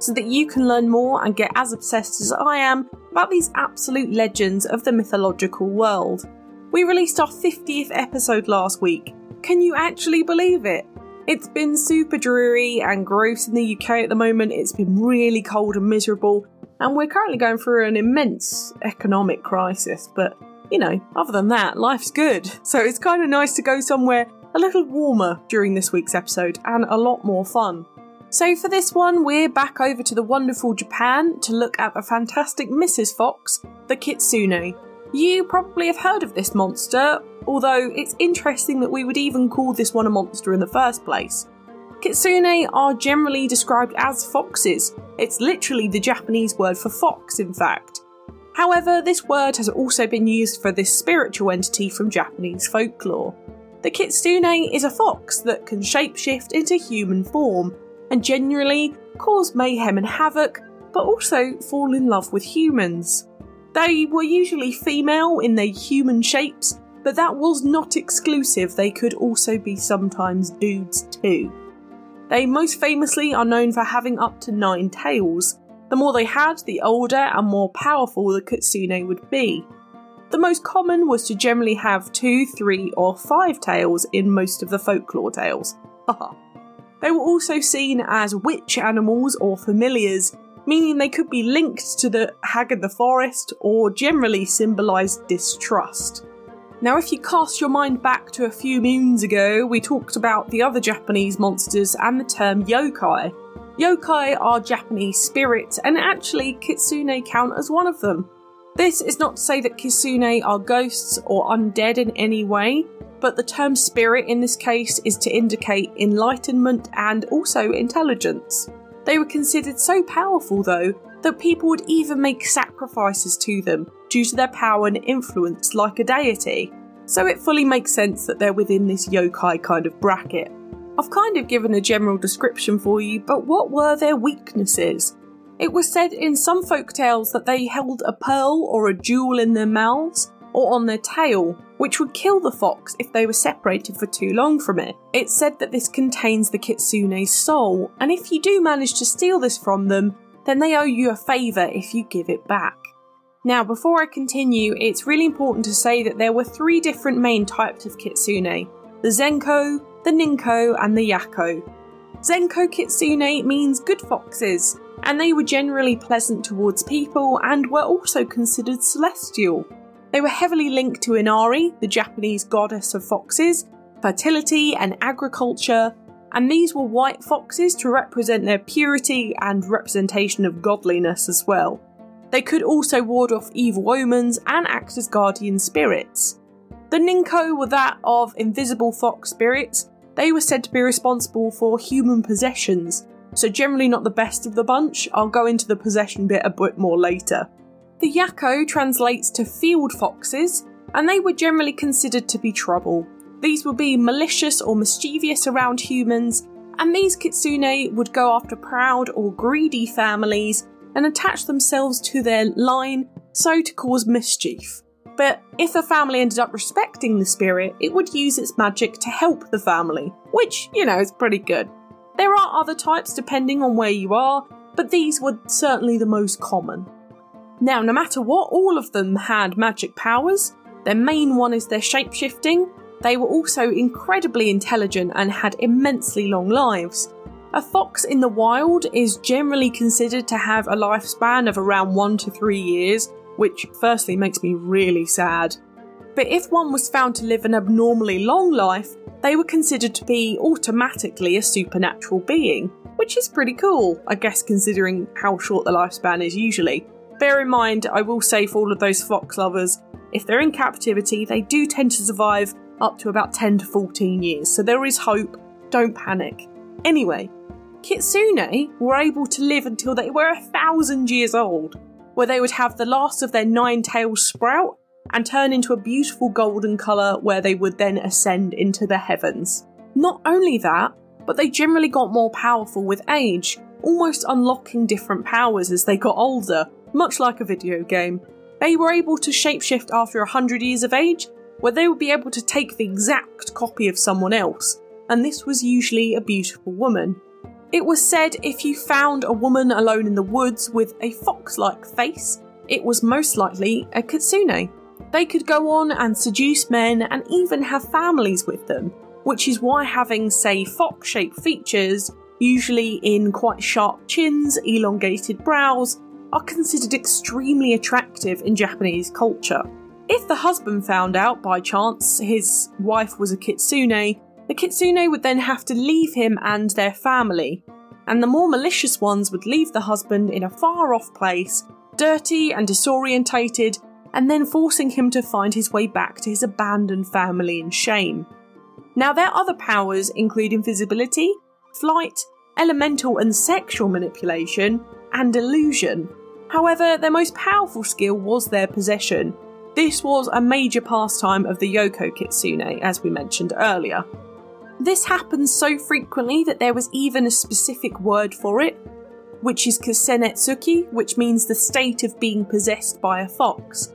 so that you can learn more and get as obsessed as I am about these absolute legends of the mythological world. We released our 50th episode last week. Can you actually believe it? It's been super dreary and gross in the UK at the moment. It's been really cold and miserable, and we're currently going through an immense economic crisis. But, you know, other than that, life's good. So it's kind of nice to go somewhere a little warmer during this week's episode and a lot more fun. So, for this one, we're back over to the wonderful Japan to look at the fantastic Mrs. Fox, the Kitsune. You probably have heard of this monster, although it's interesting that we would even call this one a monster in the first place. Kitsune are generally described as foxes. It's literally the Japanese word for fox, in fact. However, this word has also been used for this spiritual entity from Japanese folklore. The Kitsune is a fox that can shapeshift into human form and generally cause mayhem and havoc, but also fall in love with humans. They were usually female in their human shapes, but that was not exclusive, they could also be sometimes dudes too. They most famously are known for having up to nine tails. The more they had, the older and more powerful the kitsune would be. The most common was to generally have two, three, or five tails in most of the folklore tales. Haha. They were also seen as witch animals or familiars, meaning they could be linked to the hag of the forest or generally symbolised distrust. Now, if you cast your mind back to a few moons ago, we talked about the other Japanese monsters and the term yokai. Yokai are Japanese spirits, and actually, kitsune count as one of them. This is not to say that kitsune are ghosts or undead in any way, but the term spirit in this case is to indicate enlightenment and also intelligence. They were considered so powerful, though, that people would even make sacrifices to them due to their power and influence like a deity. So it fully makes sense that they're within this yokai kind of bracket. I've kind of given a general description for you, but what were their weaknesses? It was said in some folk tales that they held a pearl or a jewel in their mouths, or on their tail, which would kill the fox if they were separated for too long from it. It's said that this contains the kitsune's soul, and if you do manage to steal this from them, then they owe you a favour if you give it back. Now, before I continue, it's really important to say that there were three different main types of kitsune the Zenko, the Ninko, and the Yako. Zenko kitsune means good foxes, and they were generally pleasant towards people and were also considered celestial. They were heavily linked to Inari, the Japanese goddess of foxes, fertility, and agriculture, and these were white foxes to represent their purity and representation of godliness as well. They could also ward off evil omens and act as guardian spirits. The Ninko were that of invisible fox spirits. They were said to be responsible for human possessions, so generally not the best of the bunch. I'll go into the possession bit a bit more later. The Yako translates to field foxes, and they were generally considered to be trouble. These would be malicious or mischievous around humans, and these kitsune would go after proud or greedy families and attach themselves to their line so to cause mischief. But if a family ended up respecting the spirit, it would use its magic to help the family, which, you know, is pretty good. There are other types depending on where you are, but these were certainly the most common. Now, no matter what, all of them had magic powers. Their main one is their shapeshifting. They were also incredibly intelligent and had immensely long lives. A fox in the wild is generally considered to have a lifespan of around one to three years, which firstly makes me really sad. But if one was found to live an abnormally long life, they were considered to be automatically a supernatural being, which is pretty cool, I guess, considering how short the lifespan is usually. Bear in mind, I will say for all of those fox lovers, if they're in captivity, they do tend to survive up to about 10 to 14 years, so there is hope. Don't panic. Anyway, Kitsune were able to live until they were a thousand years old. where they would have the last of their nine tails sprout and turn into a beautiful golden colour where they would then ascend into the heavens. Not only that, but they generally got more powerful with age, almost unlocking different powers as they got older, much like a video game. They were able to shapeshift after 100 years of age, where they would be able to take the exact copy of someone else, and this was usually a beautiful woman. It was said if you found a woman alone in the woods with a fox like face, it was most likely a kitsune. They could go on and seduce men and even have families with them, which is why having, say, fox shaped features, usually in quite sharp chins, elongated brows, are considered extremely attractive in Japanese culture. If the husband found out by chance his wife was a kitsune, the kitsune would then have to leave him and their family, and the more malicious ones would leave the husband in a far off place, dirty and disorientated, and then forcing him to find his way back to his abandoned family in shame. Now, their other powers include invisibility, flight, elemental and sexual manipulation, and illusion. However, their most powerful skill was their possession. This was a major pastime of the Yako Kitsune, as we mentioned earlier. This happens so frequently that there was even a specific word for it, which is Kitsunetsuki, which means the state of being possessed by a fox.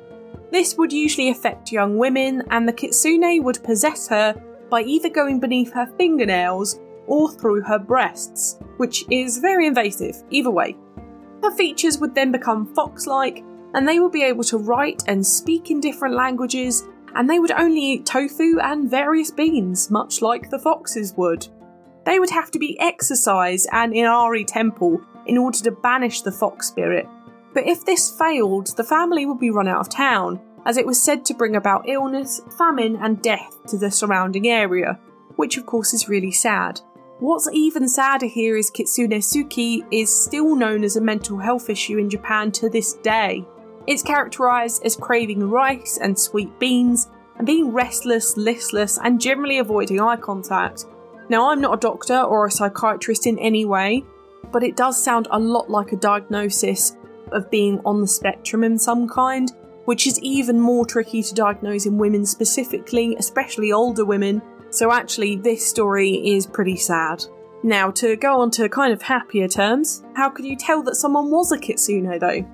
This would usually affect young women, and the kitsune would possess her by either going beneath her fingernails or through her breasts, which is very invasive, either way. Her features would then become fox like, and they would be able to write and speak in different languages, and they would only eat tofu and various beans, much like the foxes would. They would have to be exorcised and Inari Temple in order to banish the fox spirit, but if this failed, the family would be run out of town, as it was said to bring about illness, famine, and death to the surrounding area, which of course is really sad. What's even sadder here is Kitsunetsuki is still known as a mental health issue in Japan to this day. It's characterised as craving rice and sweet beans, and being restless, listless, and generally avoiding eye contact. Now, I'm not a doctor or a psychiatrist in any way, but it does sound a lot like a diagnosis of being on the spectrum in some kind, which is even more tricky to diagnose in women specifically, especially older women. So, actually, this story is pretty sad. Now, to go on to kind of happier terms, how could you tell that someone was a kitsune though?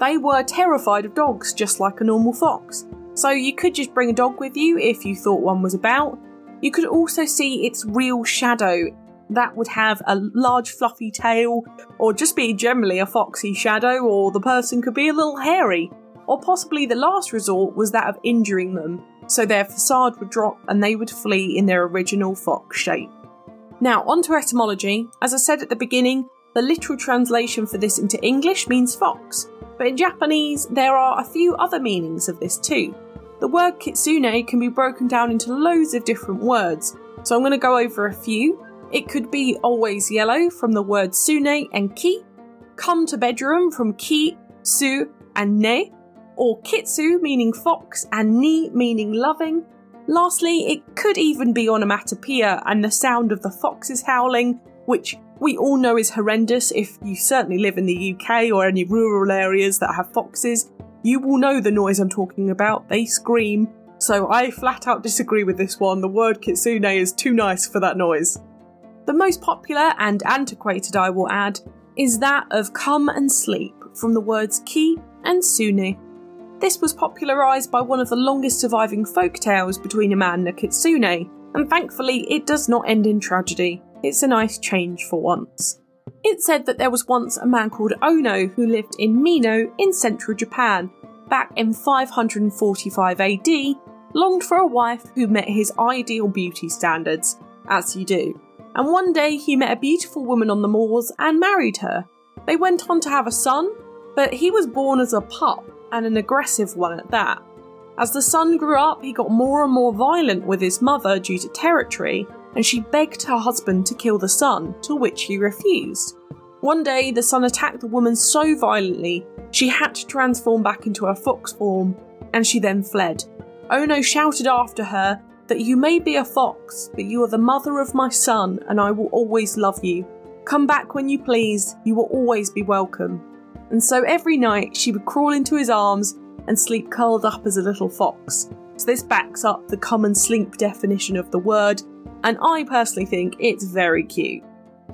They were terrified of dogs, just like a normal fox. So, you could just bring a dog with you if you thought one was about. You could also see its real shadow that would have a large fluffy tail, or just be generally a foxy shadow, or the person could be a little hairy. Or possibly the last resort was that of injuring them, so their facade would drop and they would flee in their original fox shape. Now, on to etymology. As I said at the beginning, the literal translation for this into English means fox, but in Japanese there are a few other meanings of this too. The word kitsune can be broken down into loads of different words, so I'm going to go over a few it could be always yellow from the words sune and ki, come to bedroom from ki, su, and ne, or kitsu meaning fox and ni meaning loving. Lastly, it could even be onomatopoeia and the sound of the foxes howling, which we all know is horrendous if you certainly live in the UK or any rural areas that have foxes. You will know the noise I'm talking about, they scream. So I flat out disagree with this one. The word kitsune is too nice for that noise. The most popular and antiquated, I will add, is that of come and sleep from the words ki and sune. This was popularised by one of the longest surviving folk tales between a man and a kitsune, and thankfully it does not end in tragedy. It's a nice change for once. It's said that there was once a man called Ono who lived in Mino in central Japan, back in 545 AD, longed for a wife who met his ideal beauty standards, as you do and one day he met a beautiful woman on the moors and married her. They went on to have a son, but he was born as a pup and an aggressive one at that. As the son grew up, he got more and more violent with his mother due to territory, and she begged her husband to kill the son, to which he refused. One day, the son attacked the woman so violently she had to transform back into her fox form, and she then fled. Ono shouted after her that you may be a fox, but you are the mother of my son, and I will always love you. Come back when you please, you will always be welcome. And so every night she would crawl into his arms and sleep curled up as a little fox. So this backs up the common sleep definition of the word, and I personally think it's very cute.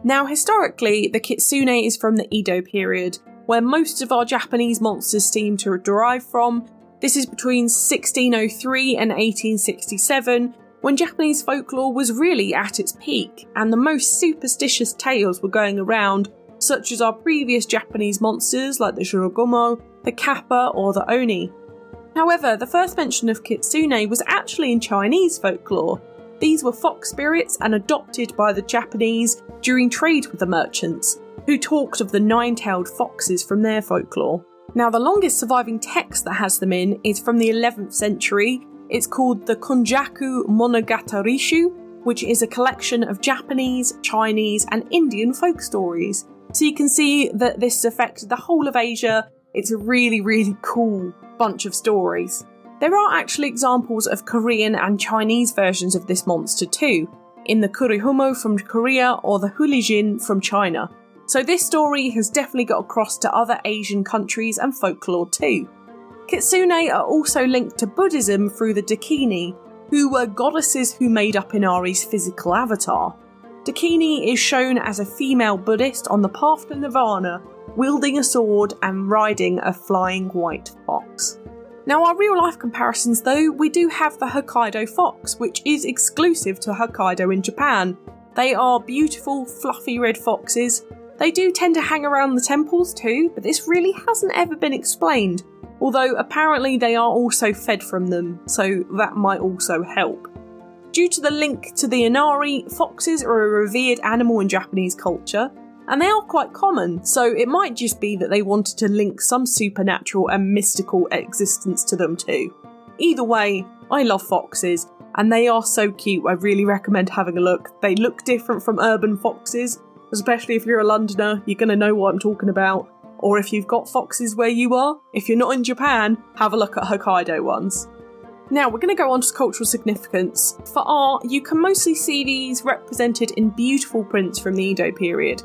Now, historically, the kitsune is from the Edo period, where most of our Japanese monsters seem to derive from. This is between 1603 and 1867, when Japanese folklore was really at its peak, and the most superstitious tales were going around, such as our previous Japanese monsters like the Jorogumo, the Kappa, or the Oni. However, the first mention of kitsune was actually in Chinese folklore. These were fox spirits and adopted by the Japanese during trade with the merchants, who talked of the nine tailed foxes from their folklore. Now, the longest surviving text that has them in is from the 11th century it's called the Konjaku Monogatari which is a collection of Japanese, Chinese, and Indian folk stories. So you can see that this affected the whole of Asia. It's a really, really cool bunch of stories. There are actually examples of Korean and Chinese versions of this monster too, in the Kurihomo from Korea or the Hulijin from China. So this story has definitely got across to other Asian countries and folklore too. Kitsune are also linked to Buddhism through the Dakini, who were goddesses who made up Inari's physical avatar. Dakini is shown as a female Buddhist on the path to Nirvana, wielding a sword and riding a flying white fox. Now, our real life comparisons, though, we do have the Hokkaido fox, which is exclusive to Hokkaido in Japan. They are beautiful, fluffy red foxes. They do tend to hang around the temples too, but this really hasn't ever been explained, although apparently they are also fed from them, so that might also help. Due to the link to the Inari, foxes are a revered animal in Japanese culture, and they are quite common, so it might just be that they wanted to link some supernatural and mystical existence to them too. Either way, I love foxes, and they are so cute, I really recommend having a look. They look different from urban foxes, especially if you're a Londoner, you're going to know what I'm talking about or if you've got foxes where you are, if you're not in Japan, have a look at Hokkaido ones. Now, we're going to go on to cultural significance. For art, you can mostly see these represented in beautiful prints from the Edo period,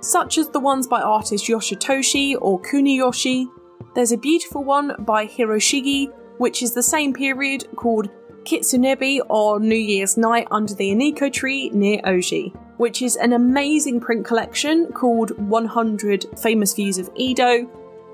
such as the ones by artist Yoshitoshi or Kuniyoshi. There's a beautiful one by Hiroshige, which is the same period, called Kitsunebi or New Year's Night under the Enoki tree near Oji which is an amazing print collection called 100 Famous Views of Edo.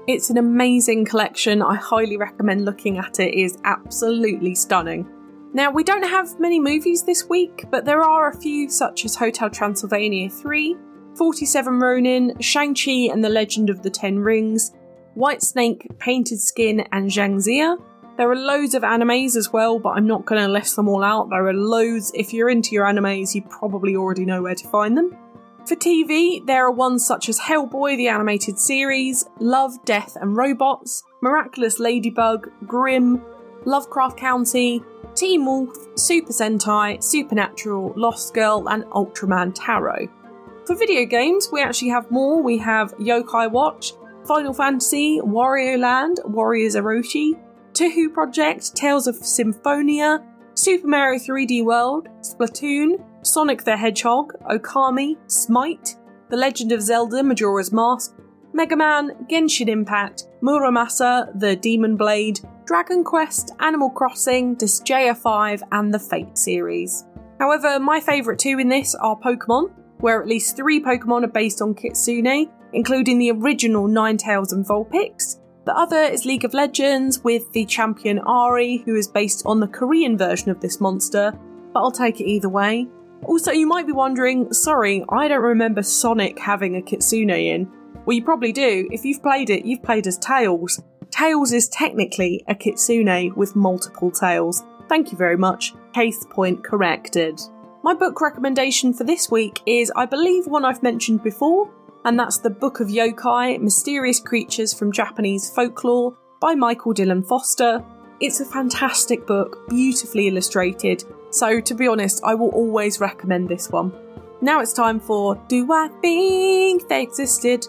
It's an amazing collection. I highly recommend looking at it. It is absolutely stunning. Now, we don't have many movies this week, but there are a few such as Hotel Transylvania 3, 47 Ronin, Shang-Chi and the Legend of the Ten Rings, White Snake, Painted Skin, and Zhang Ziya. There are loads of animes as well, but I'm not going to list them all out. There are loads. If you're into your animes, you probably already know where to find them. For TV, there are ones such as Hellboy, the animated series, Love, Death and Robots, Miraculous Ladybug, Grimm, Lovecraft Country, Teen Wolf, Super Sentai, Supernatural, Lost Girl, and Ultraman Taro. For video games, we actually have more. We have Yokai Watch, Final Fantasy, Wario Land, Warriors Orochi, Touhou Project, Tales of Symphonia, Super Mario 3D World, Splatoon, Sonic the Hedgehog, Okami, Smite, The Legend of Zelda Majora's Mask, Mega Man, Genshin Impact, Muramasa, The Demon Blade, Dragon Quest, Animal Crossing, Disgaea 5, and the Fate series. However, my favourite two in this are Pokemon, where at least three Pokemon are based on Kitsune, including the original Ninetales and Vulpix, the other is League of Legends with the champion Ahri, who is based on the Korean version of this monster, but I'll take it either way. Also, you might be wondering, sorry, I don't remember Sonic having a Kitsune in. Well, you probably do. If you've played it, you've played as Tails. Tails is technically a Kitsune with multiple tails. Thank you very much. Case point corrected. My book recommendation for this week is, I believe, one I've mentioned before, and that's the Book of Yokai Mysterious Creatures from Japanese Folklore by Michael Dylan Foster. It's a fantastic book, beautifully illustrated, so to be honest, I will always recommend this one. Now it's time for Do I Think They Existed?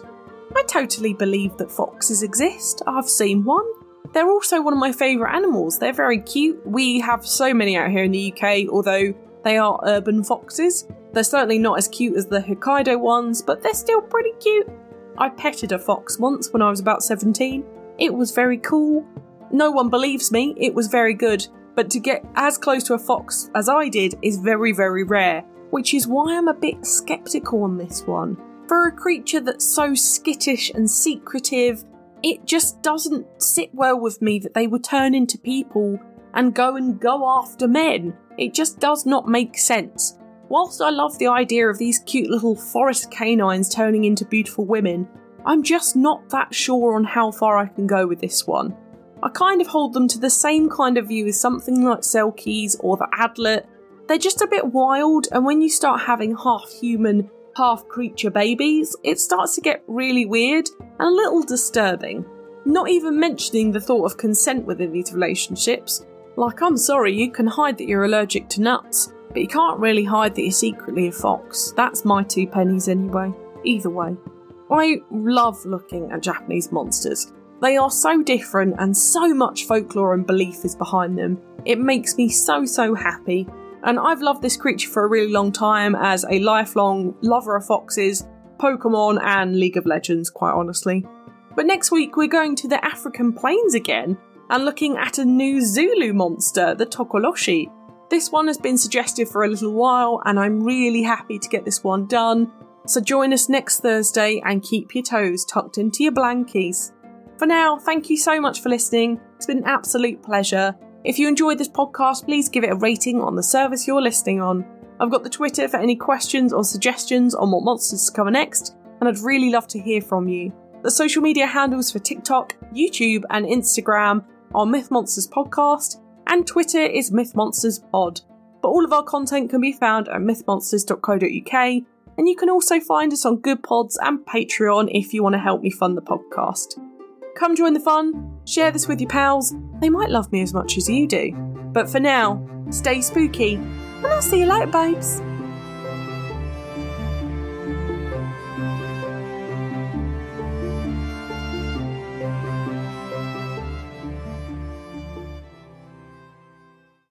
I totally believe that foxes exist. I've seen one. They're also one of my favourite animals. They're very cute. We have so many out here in the UK, although they are urban foxes. They're certainly not as cute as the Hokkaido ones, but they're still pretty cute. I petted a fox once when I was about 17. It was very cool. No one believes me, it was very good, but to get as close to a fox as I did is very, very rare, which is why I'm a bit skeptical on this one. For a creature that's so skittish and secretive, it just doesn't sit well with me that they would turn into people and go and go after men. It just does not make sense. Whilst I love the idea of these cute little forest canines turning into beautiful women, I'm just not that sure on how far I can go with this one. I kind of hold them to the same kind of view as something like Selkies or the Adlet. They're just a bit wild, and when you start having half human, half creature babies, it starts to get really weird and a little disturbing. Not even mentioning the thought of consent within these relationships. Like, I'm sorry, you can hide that you're allergic to nuts, but you can't really hide that you're secretly a fox. That's my two pennies anyway. Either way. I love looking at Japanese monsters. They are so different and so much folklore and belief is behind them. It makes me so, so happy and I've loved this creature for a really long time as a lifelong lover of foxes, Pokemon, and League of Legends, quite honestly. But next week we're going to the African plains again and looking at a new Zulu monster, the Tokoloshi. This one has been suggested for a little while, and I'm really happy to get this one done. So join us next Thursday and keep your toes tucked into your blankies. For now, thank you so much for listening. It's been an absolute pleasure. If you enjoyed this podcast, please give it a rating on the service you're listening on. I've got the Twitter for any questions or suggestions on what monsters to cover next, and I'd really love to hear from you. The social media handles for TikTok, YouTube, and Instagram are Myth Monsters Podcast, and Twitter is Myth Monsters Pod. But all of our content can be found at mythmonsters.co.uk, and you can also find us on Goodpods and Patreon if you want to help me fund the podcast. Come join the fun, share this with your pals, they might love me as much as you do. But for now, stay spooky, and I'll see you later, babes.